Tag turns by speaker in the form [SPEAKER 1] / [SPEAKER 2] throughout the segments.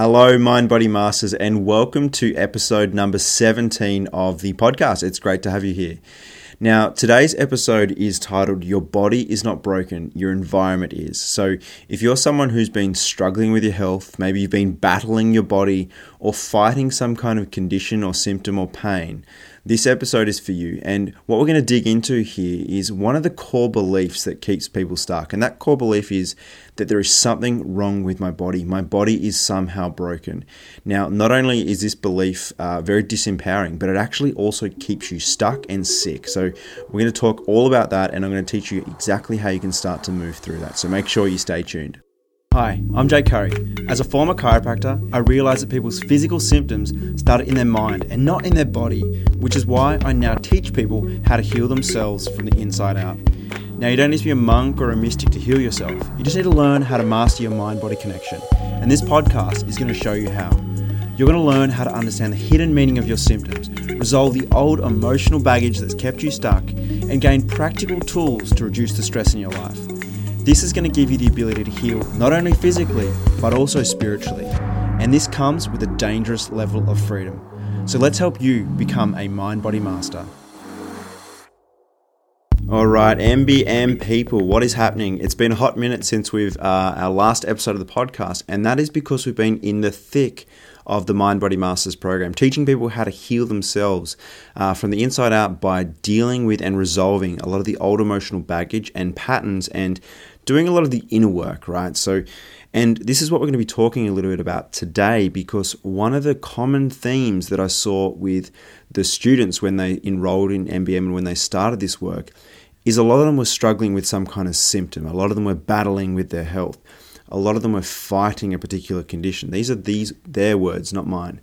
[SPEAKER 1] Hello, Mind Body Masters, and welcome to episode number 17 of the podcast. It's great to have you here. Now, today's episode is titled Your Body is Not Broken, Your Environment Is. So, if you're someone who's been struggling with your health, maybe you've been battling your body or fighting some kind of condition or symptom or pain, this episode is for you. And what we're going to dig into here is one of the core beliefs that keeps people stuck. And that core belief is that there is something wrong with my body. My body is somehow broken. Now, not only is this belief uh, very disempowering, but it actually also keeps you stuck and sick. So, we're going to talk all about that, and I'm going to teach you exactly how you can start to move through that. So, make sure you stay tuned. Hi, I'm Jake Curry. As a former chiropractor, I realised that people's physical symptoms started in their mind and not in their body, which is why I now teach people how to heal themselves from the inside out. Now, you don't need to be a monk or a mystic to heal yourself, you just need to learn how to master your mind body connection. And this podcast is going to show you how. You're going to learn how to understand the hidden meaning of your symptoms, resolve the old emotional baggage that's kept you stuck, and gain practical tools to reduce the stress in your life. This is going to give you the ability to heal not only physically, but also spiritually. And this comes with a dangerous level of freedom. So let's help you become a mind body master. All right, MBM people, what is happening? It's been a hot minute since we've uh, our last episode of the podcast, and that is because we've been in the thick of the Mind Body Masters program, teaching people how to heal themselves uh, from the inside out by dealing with and resolving a lot of the old emotional baggage and patterns and doing a lot of the inner work, right? So, and this is what we're going to be talking a little bit about today because one of the common themes that I saw with the students when they enrolled in MBM and when they started this work is a lot of them were struggling with some kind of symptom. A lot of them were battling with their health. A lot of them were fighting a particular condition. These are these their words, not mine.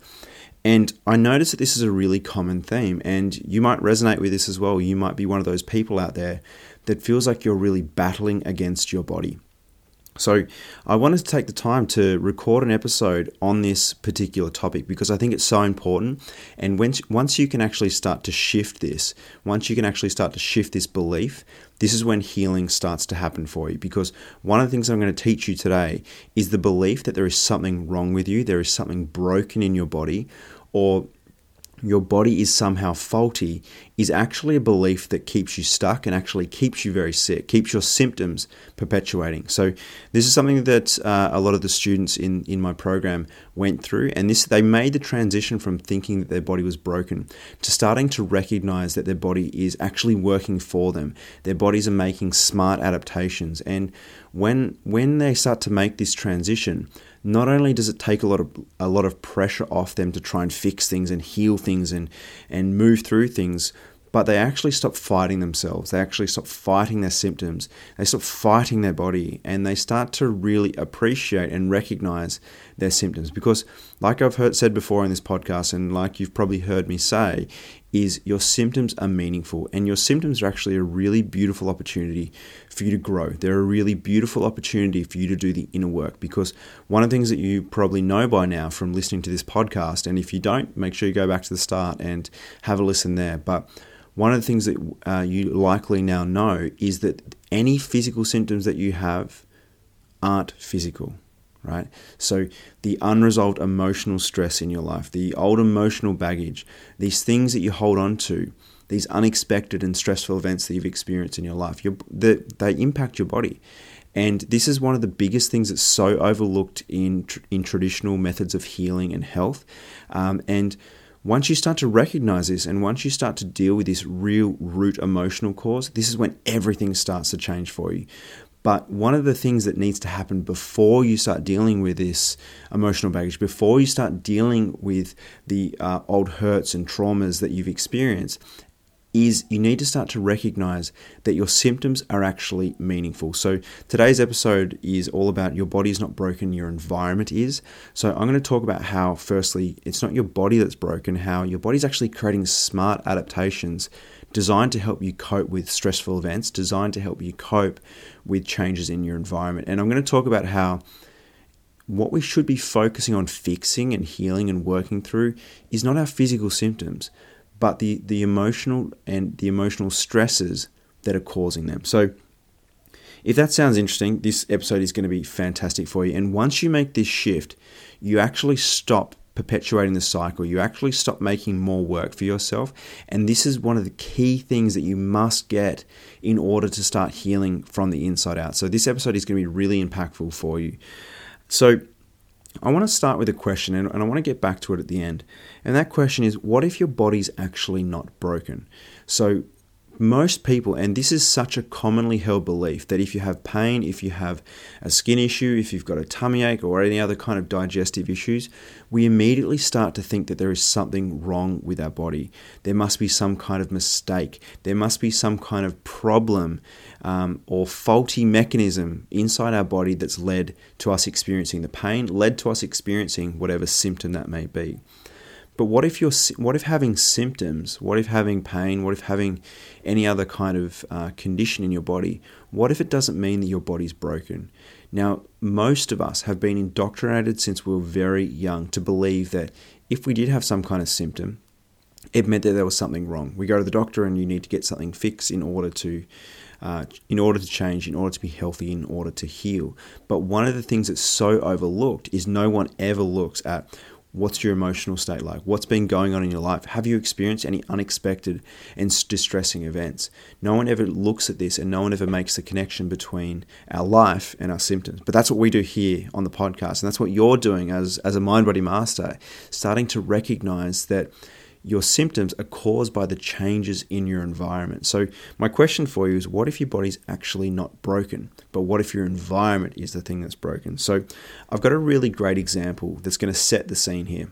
[SPEAKER 1] And I noticed that this is a really common theme, and you might resonate with this as well. You might be one of those people out there that feels like you're really battling against your body. So, I wanted to take the time to record an episode on this particular topic because I think it's so important. And when, once you can actually start to shift this, once you can actually start to shift this belief, this is when healing starts to happen for you. Because one of the things I'm going to teach you today is the belief that there is something wrong with you, there is something broken in your body, or your body is somehow faulty is actually a belief that keeps you stuck and actually keeps you very sick, keeps your symptoms perpetuating. So this is something that uh, a lot of the students in, in my program went through, and this they made the transition from thinking that their body was broken to starting to recognize that their body is actually working for them. Their bodies are making smart adaptations, and when when they start to make this transition, not only does it take a lot of a lot of pressure off them to try and fix things and heal things and and move through things, but they actually stop fighting themselves. They actually stop fighting their symptoms. They stop fighting their body and they start to really appreciate and recognize their symptoms. Because, like I've heard said before in this podcast, and like you've probably heard me say, is your symptoms are meaningful and your symptoms are actually a really beautiful opportunity for you to grow. They're a really beautiful opportunity for you to do the inner work because one of the things that you probably know by now from listening to this podcast, and if you don't, make sure you go back to the start and have a listen there. But one of the things that uh, you likely now know is that any physical symptoms that you have aren't physical right? So, the unresolved emotional stress in your life, the old emotional baggage, these things that you hold on to, these unexpected and stressful events that you've experienced in your life, they, they impact your body. And this is one of the biggest things that's so overlooked in, in traditional methods of healing and health. Um, and once you start to recognize this and once you start to deal with this real root emotional cause, this is when everything starts to change for you. But one of the things that needs to happen before you start dealing with this emotional baggage, before you start dealing with the uh, old hurts and traumas that you've experienced, is you need to start to recognize that your symptoms are actually meaningful. So, today's episode is all about your body is not broken, your environment is. So, I'm going to talk about how, firstly, it's not your body that's broken, how your body's actually creating smart adaptations designed to help you cope with stressful events, designed to help you cope with changes in your environment. And I'm going to talk about how what we should be focusing on fixing and healing and working through is not our physical symptoms, but the, the emotional and the emotional stresses that are causing them. So if that sounds interesting, this episode is going to be fantastic for you. And once you make this shift, you actually stop perpetuating the cycle. You actually stop making more work for yourself. And this is one of the key things that you must get in order to start healing from the inside out. So, this episode is going to be really impactful for you. So, I want to start with a question and, I want to get back to it at the end. And that question is what if your body's actually not broken? So, most people, and this is such a commonly held belief, that if you have pain, if you have a skin issue, if you've got a tummy ache or any other kind of digestive issues, we immediately start to think that there is something wrong with our body. There must be some kind of mistake. There must be some kind of problem um, or faulty mechanism inside our body that's led to us experiencing the pain, led to us experiencing whatever symptom that may be. But what if you're what if having symptoms, what if having pain, what if having any other kind of uh, condition in your body, what if it doesn't mean that your body's broken? Now, most of us have been indoctrinated since we were very young to believe that if we did have some kind of symptom, it meant that there was something wrong. We go to the doctor and you need to get something fixed in order to uh, in order to change, in order to be healthy, in order to heal. But one of the things that's so overlooked is no one ever looks at What's your emotional state like? What's been going on in your life? Have you experienced any unexpected and distressing events? No one ever looks at this and no one ever makes the connection between our life and our symptoms. But that's what we do here on the podcast. And that's what you're doing as, as a mind body master, starting to recognize that your symptoms are caused by the changes in your environment. So, my question for you is what if your body's actually not broken, but what if your environment is the thing that's broken? So, I've got a really great example that's going to set the scene here.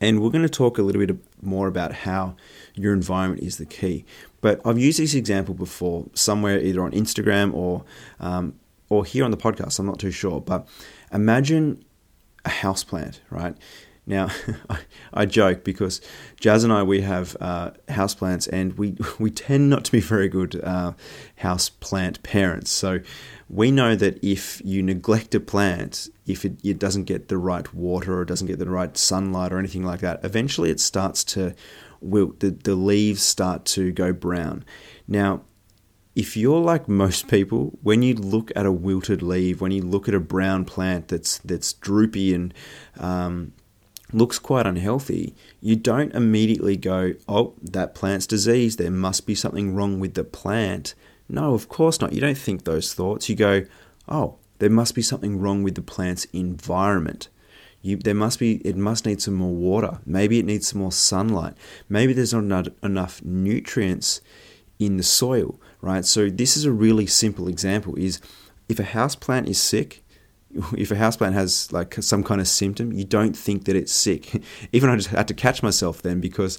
[SPEAKER 1] And we're going to talk a little bit more about how your environment is the key. But I've used this example before somewhere either on Instagram or um, or here on the podcast. I'm not too sure. But imagine a house plant, right? Now, I, joke because Jazz and I we have uh, houseplants, and we we tend not to be very good uh, houseplant parents. So we know that if you neglect a plant, if it, it doesn't get the right water or doesn't get the right sunlight or anything like that, eventually it starts to wilt. The, the leaves start to go brown. Now, if you're like most people, when you look at a wilted leaf, when you look at a brown plant that's that's droopy and um, looks quite unhealthy, you don't immediately go, oh, that plant's diseased, there must be something wrong with the plant. No, of course not. You don't think those thoughts. You go, oh, there must be something wrong with the plant's environment. You, there must be, it must need some more water. Maybe it needs some more sunlight. Maybe there's not enough nutrients in the soil, right? So this is a really simple example is if a house plant is sick, if a houseplant has like some kind of symptom, you don't think that it's sick. Even I just had to catch myself then because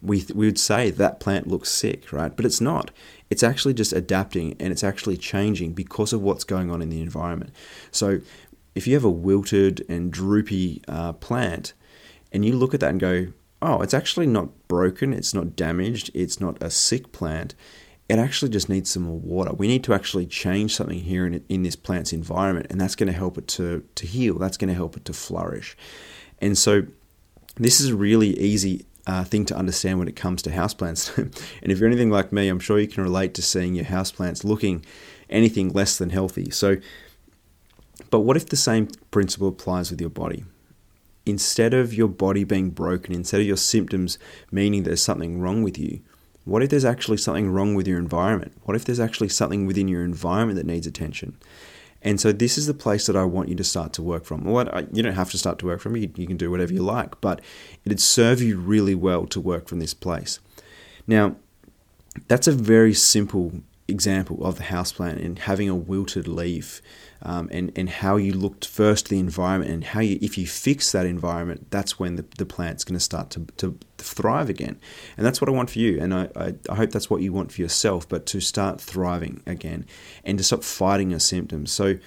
[SPEAKER 1] we we would say that plant looks sick, right? But it's not. It's actually just adapting and it's actually changing because of what's going on in the environment. So if you have a wilted and droopy uh, plant, and you look at that and go, oh, it's actually not broken, it's not damaged, it's not a sick plant it actually just needs some more water. We need to actually change something here in, in this plant's environment, and that's going to help it to, to heal. That's going to help it to flourish. And so, this is a really easy uh, thing to understand when it comes to houseplants. and if you're anything like me, I'm sure you can relate to seeing your houseplants looking anything less than healthy. So, but what if the same principle applies with your body? Instead of your body being broken, instead of your symptoms meaning there's something wrong with you, what if there's actually something wrong with your environment? What if there's actually something within your environment that needs attention? And so this is the place that I want you to start to work from. Well, you don't have to start to work from. You, you can do whatever you like, but it'd serve you really well to work from this place. Now, that's a very simple example of the house houseplant and having a wilted leaf um, and, and how you looked first the environment and how you if you fix that environment that's when the, the plant's going to start to, to thrive again. And that's what I want for you and I, I, I hope that's what you want for yourself but to start thriving again and to stop fighting your symptoms. So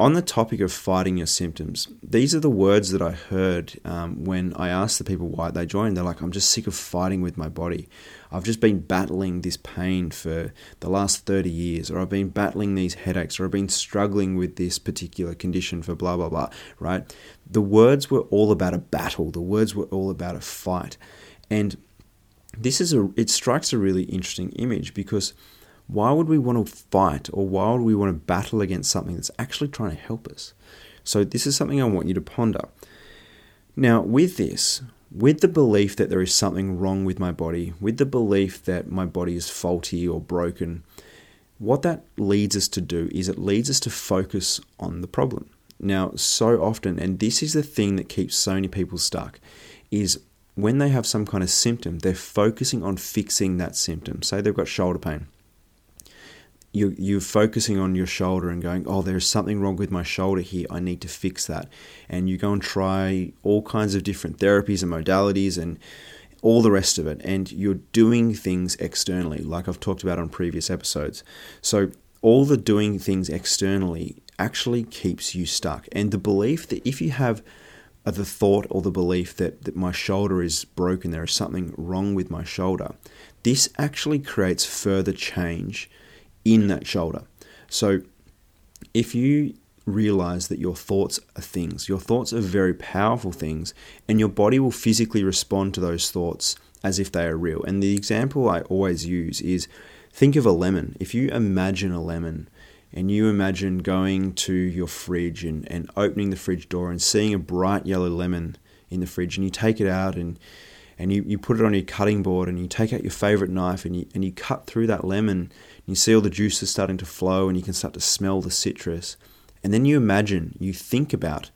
[SPEAKER 1] on the topic of fighting your symptoms, these are the words that I heard um, when I asked the people why they joined. They're like, I'm just sick of fighting with my body. I've just been battling this pain for the last 30 years, or I've been battling these headaches, or I've been struggling with this particular condition for blah, blah, blah, right? The words were all about a battle, the words were all about a fight. And this is a, it strikes a really interesting image because why would we want to fight or why would we want to battle against something that's actually trying to help us? So, this is something I want you to ponder. Now, with this, with the belief that there is something wrong with my body, with the belief that my body is faulty or broken, what that leads us to do is it leads us to focus on the problem. Now, so often, and this is the thing that keeps so many people stuck, is when they have some kind of symptom, they're focusing on fixing that symptom. Say they've got shoulder pain. You, you're focusing on your shoulder and going, oh, there's something wrong with my shoulder here. I need to fix that. And you go and try all kinds of different therapies and modalities and all the rest of it. And you're doing things externally, like I've talked about on previous episodes. So, all the doing things externally actually keeps you stuck. And the belief that if you have uh, the thought or the belief that, that my shoulder is broken, there is something wrong with my shoulder, this actually creates further change in that shoulder. So if you realize that your thoughts are things, your thoughts are very powerful things, and your body will physically respond to those thoughts as if they are real. And the example I always use is think of a lemon. If you imagine a lemon, and you imagine going to your fridge and, and opening the fridge door and seeing a bright yellow lemon in the fridge and you take it out and and you, you put it on your cutting board and you take out your favorite knife and you, and you cut through that lemon and you see all the juices starting to flow and you can start to smell the citrus and then you imagine you think about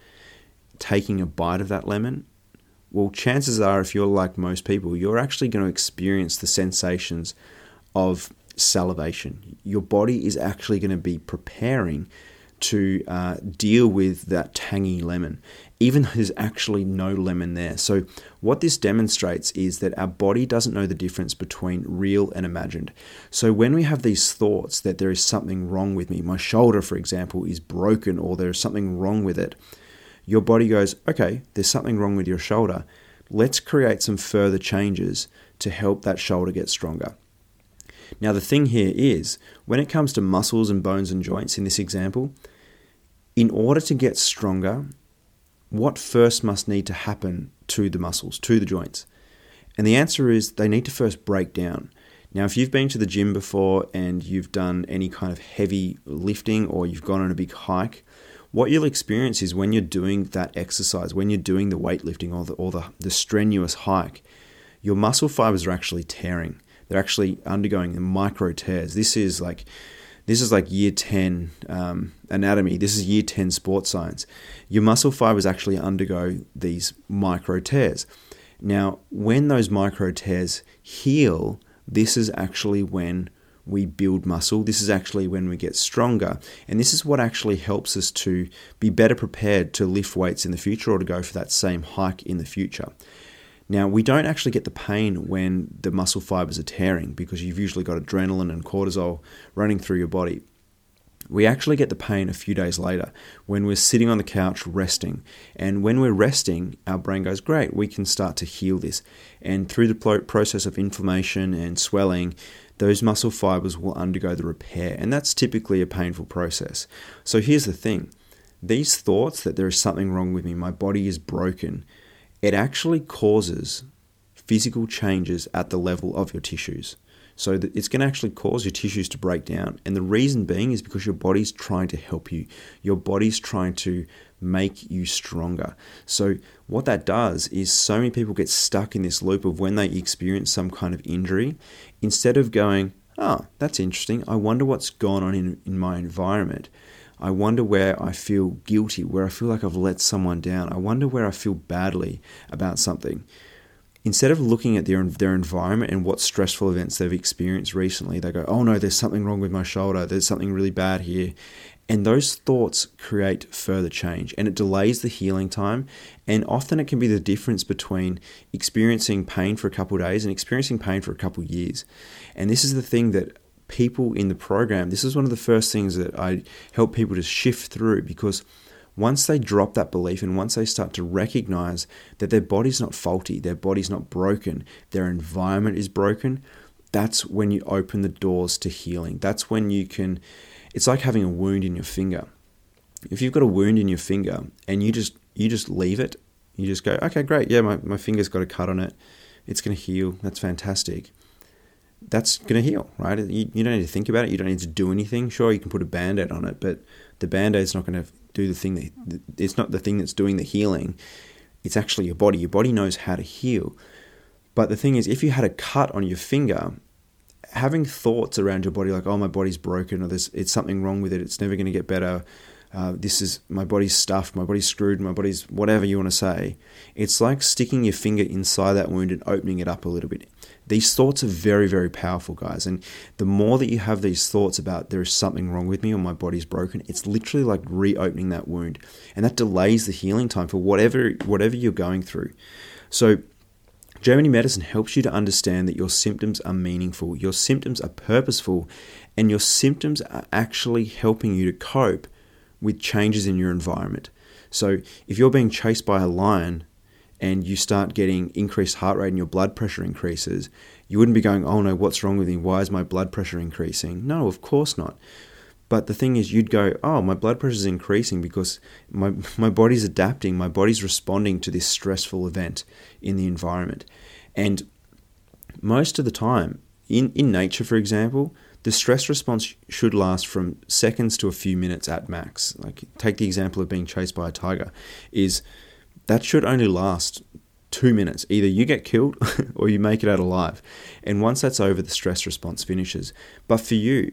[SPEAKER 1] taking a bite of that lemon well chances are if you're like most people you're actually going to experience the sensations of salivation. Your body is actually going to be preparing to uh, deal with that tangy lemon, even though there's actually no lemon there. So, what this demonstrates is that our body doesn't know the difference between real and imagined. So, when we have these thoughts that there is something wrong with me, my shoulder, for example, is broken or there's something wrong with it, your body goes, okay, there's something wrong with your shoulder. Let's create some further changes to help that shoulder get stronger. Now, the thing here is when it comes to muscles and bones and joints in this example, in order to get stronger, what first must need to happen to the muscles, to the joints? And the answer is they need to first break down. Now, if you've been to the gym before and you've done any kind of heavy lifting or you've gone on a big hike, what you'll experience is when you're doing that exercise, when you're doing the weightlifting or the, or the, the strenuous hike, your muscle fibers are actually tearing they're actually undergoing micro tears. This is like this is like year 10 um, anatomy. This is year 10 sports science. Your muscle fibers actually undergo these micro tears. Now, when those micro tears heal, this is actually when we build muscle. This is actually when we get stronger. And this is what actually helps us to be better prepared to lift weights in the future or to go for that same hike in the future. Now, we don't actually get the pain when the muscle fibers are tearing because you've usually got adrenaline and cortisol running through your body. We actually get the pain a few days later when we're sitting on the couch resting. And when we're resting, our brain goes, Great, we can start to heal this. And through the process of inflammation and swelling, those muscle fibers will undergo the repair. And that's typically a painful process. So here's the thing these thoughts that there is something wrong with me, my body is broken, it actually causes physical changes at the level of your tissues. So that it's going to actually cause your tissues to break down. And the reason being is because your body's trying to help you. Your body's trying to make you stronger. So what that does is so many people get stuck in this loop of when they experience some kind of injury, instead of going, oh, that's interesting. I wonder what's gone on in, in my environment. I wonder where I feel guilty, where I feel like I've let someone down. I wonder where I feel badly about something. Instead of looking at their, their environment and what stressful events they've experienced recently, they go, oh no, there's something wrong with my shoulder. There's something really bad here. And those thoughts create further change and it delays the healing time. And often it can be the difference between experiencing pain for a couple days and experiencing pain for a couple years. And this is the thing that people in the program, this is one of the first things that I help people to shift through because once they drop that belief and once they start to recognize that their body's not faulty, their body's not broken, their environment is broken, that's when you open the doors to healing. That's when you can, it's like having a wound in your finger. If you've got a wound in your finger and you just you just leave it, you just go, okay, great, yeah, my, my finger's got a cut on it, it's going to heal, that's fantastic that's going to heal, right? You, you don't need to think about it. You don't need to do anything. Sure, you can put a band aid on it, but the band aid's not going to do the thing that it's not the thing that's doing the healing. It's actually your body. Your body knows how to heal. But the thing is, if you had a cut on your finger, having thoughts around your body like, oh, my body's broken, or there's it's something wrong with it, it's never going to get better. Uh, this is my body's stuffed, my body's screwed, my body's whatever you want to say. It's like sticking your finger inside that wound and opening it up a little bit. These thoughts are very, very powerful, guys. And the more that you have these thoughts about there is something wrong with me or my body's broken, it's literally like reopening that wound. And that delays the healing time for whatever whatever you're going through. So German New Medicine helps you to understand that your symptoms are meaningful, your symptoms are purposeful, and your symptoms are actually helping you to cope with changes in your environment. So, if you're being chased by a lion and you start getting increased heart rate and your blood pressure increases, you wouldn't be going, Oh no, what's wrong with me? Why is my blood pressure increasing? No, of course not. But the thing is, you'd go, oh, my blood pressure is increasing because my, my body's adapting, my body's responding to this stressful event in the environment. And most of the time, in, in nature, for example, the stress response should last from seconds to a few minutes at max. Like, take the example of being chased by a tiger, is that should only last two minutes. Either you get killed or you make it out alive. And once that's over, the stress response finishes. But for you,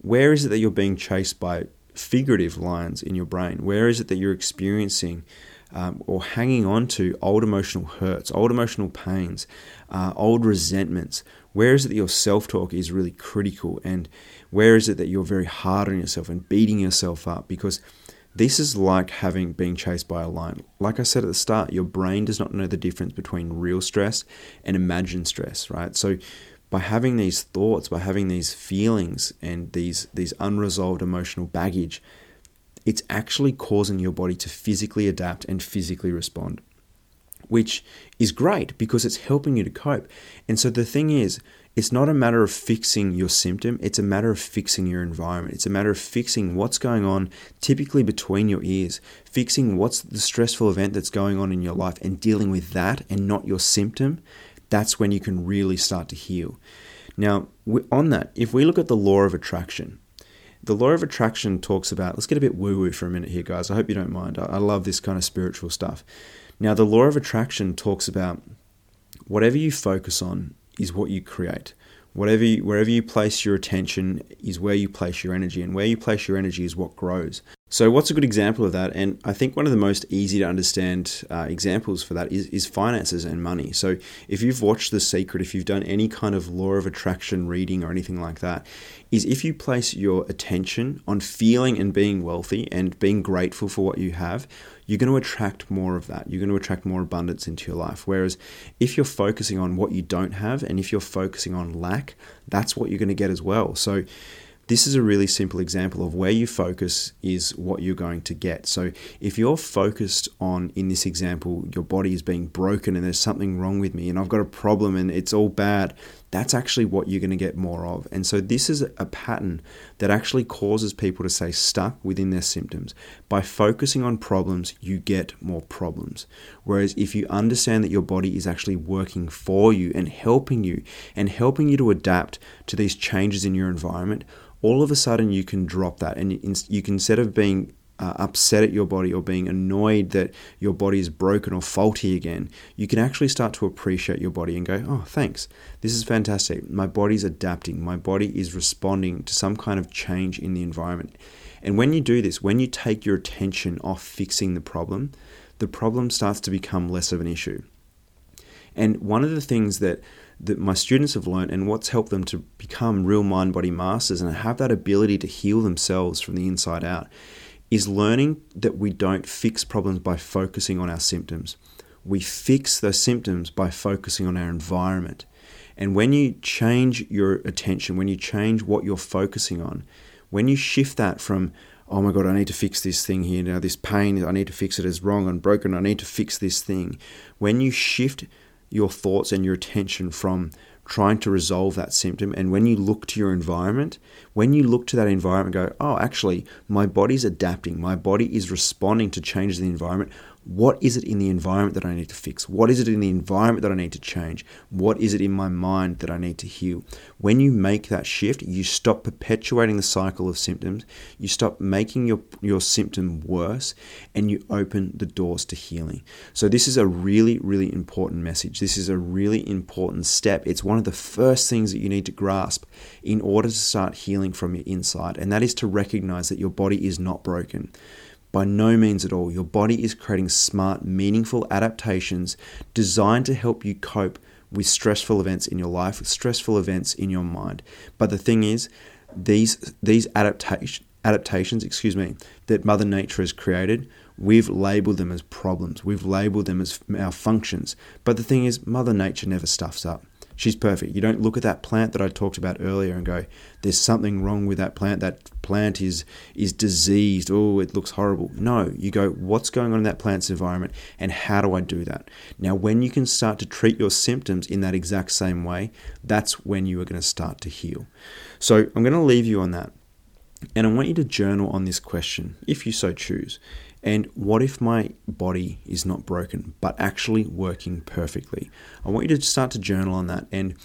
[SPEAKER 1] where is it that you're being chased by figurative lines in your brain? Where is it that you're experiencing um, or hanging on to old emotional hurts, old emotional pains, uh, old resentments? Where is it that your self talk is really critical? And where is it that you're very hard on yourself and beating yourself up? Because this is like having been chased by a lion. Like I said at the start, your brain does not know the difference between real stress and imagined stress, right? So by having these thoughts, by having these feelings and these these unresolved emotional baggage, it's actually causing your body to physically adapt and physically respond, which is great because it's helping you to cope. And so the thing is, it's not a matter of fixing your symptom, it's a matter of fixing your environment. It's a matter of fixing what's going on typically between your ears, fixing what's the stressful event that's going on in your life and dealing with that and not your symptom that's when you can really start to heal. Now, on that, if we look at the law of attraction, the law of attraction talks about, let's get a bit woo woo for a minute here, guys. I hope you don't mind. I love this kind of spiritual stuff. Now, the law of attraction talks about whatever you focus on is what you create. Whatever you, wherever you place your attention is where you place your energy, and where you place your energy is what grows. So, what's a good example of that? And I think one of the most easy to understand uh, examples for that is, is finances and money. So, if you've watched The Secret, if you've done any kind of law of attraction reading or anything like that, is if you place your attention on feeling and being wealthy and being grateful for what you have, you're going to attract more of that. You're going to attract more abundance into your life. Whereas if you're focusing on what you don't have and if you're focusing on lack, that's what you're going to get as well. So, this is a really simple example of where you focus is what you're going to get. So, if you're focused on, in this example, your body is being broken and there's something wrong with me and I've got a problem and it's all bad, that's actually what you're going to get more of. And so, this is a pattern that actually causes people to stay stuck within their symptoms. By focusing on problems, you get more problems. Whereas, if you understand that your body is actually working for you and helping you and helping you to adapt to these changes in your environment, all of a sudden you can drop that and you can instead of being uh, upset at your body or being annoyed that your body is broken or faulty again, you can actually start to appreciate your body and go, oh, thanks. This is fantastic. My body's adapting. My body is responding to some kind of change in the environment. And when you do this, when you take your attention off fixing the problem, the problem starts to become less of an issue. And one of the things that that my students have learned and what's helped them to become real mind body masters and have that ability to heal themselves from the inside out is learning that we don't fix problems by focusing on our symptoms. We fix those symptoms by focusing on our environment. And when you change your attention, when you change what you're focusing on, when you shift that from, oh my God, I need to fix this thing here now, this pain, I need to fix it as wrong and broken, I need to fix this thing. When you shift your thoughts and your attention from trying to resolve that symptom. And when you look to your environment, when you look to that environment, go, oh, actually, my body's adapting, my body is responding to changes in the environment. What is it in the environment that I need to fix? What is it in the environment that I need to change? What is it in my mind that I need to heal? When you make that shift, you stop perpetuating the cycle of symptoms, you stop making your, your symptom worse, and you open the doors to healing. So, this is a really, really important message. This is a really important step. It's one of the first things that you need to grasp in order to start healing from your inside, and that is to recognize that your body is not broken. By no means at all. Your body is creating smart, meaningful adaptations designed to help you cope with stressful events in your life, stressful events in your mind. But the thing is, these these adaptation, adaptations, excuse me, that Mother Nature has created, we've labeled them as problems. We've labeled them as malfunctions. But the thing is, Mother Nature never stuffs up she's perfect. You don't look at that plant that I talked about earlier and go, there's something wrong with that plant. That plant is is diseased. Oh, it looks horrible. No, you go, what's going on in that plant's environment and how do I do that? Now, when you can start to treat your symptoms in that exact same way, that's when you are going to start to heal. So I'm going to leave you on that. And I want you to journal on this question, if you so choose. And what if my body is not broken, but actually working perfectly? I want you to start to journal on that. And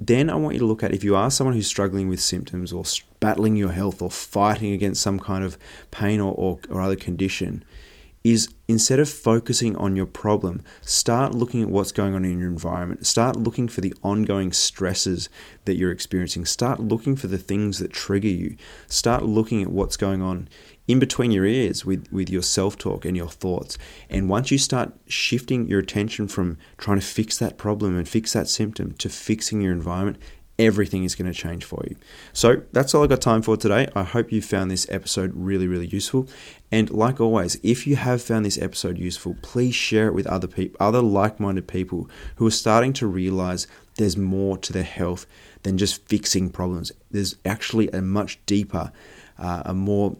[SPEAKER 1] then I want you to look at if you are someone who's struggling with symptoms or battling your health or fighting against some kind of pain or, or, or other condition, is instead of focusing on your problem, start looking at what's going on in your environment. Start looking for the ongoing stresses that you're experiencing. Start looking for the things that trigger you. Start looking at what's going on in between your ears with, with your self talk and your thoughts. And once you start shifting your attention from trying to fix that problem and fix that symptom to fixing your environment, everything is going to change for you. So that's all I got time for today. I hope you found this episode really, really useful. And like always, if you have found this episode useful, please share it with other people, other like-minded people who are starting to realize there's more to their health than just fixing problems. There's actually a much deeper, uh, a more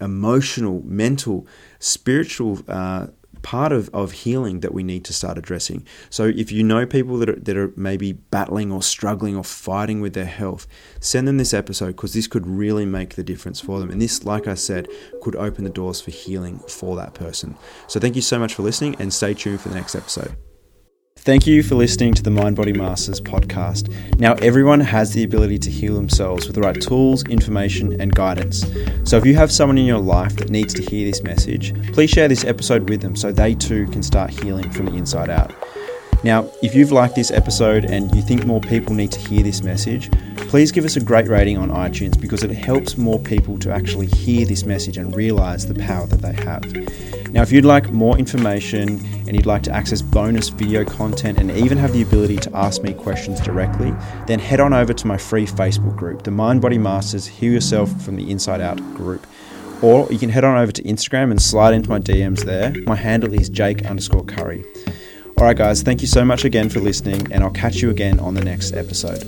[SPEAKER 1] emotional, mental, spiritual uh, part of, of healing that we need to start addressing. So if you know people that are, that are maybe battling or struggling or fighting with their health, send them this episode because this could really make the difference for them. And this, like I said, could open the doors for healing for that person. So thank you so much for listening and stay tuned for the next episode. Thank you for listening to the Mind Body Masters podcast. Now, everyone has the ability to heal themselves with the right tools, information, and guidance. So, if you have someone in your life that needs to hear this message, please share this episode with them so they too can start healing from the inside out. Now, if you've liked this episode and you think more people need to hear this message, please give us a great rating on iTunes because it helps more people to actually hear this message and realize the power that they have. Now, if you'd like more information and you'd like to access bonus video content and even have the ability to ask me questions directly, then head on over to my free Facebook group, the Mind Body Masters Heal Yourself from the Inside Out group. Or you can head on over to Instagram and slide into my DMs there. My handle is Jake underscore Curry. All right, guys, thank you so much again for listening, and I'll catch you again on the next episode.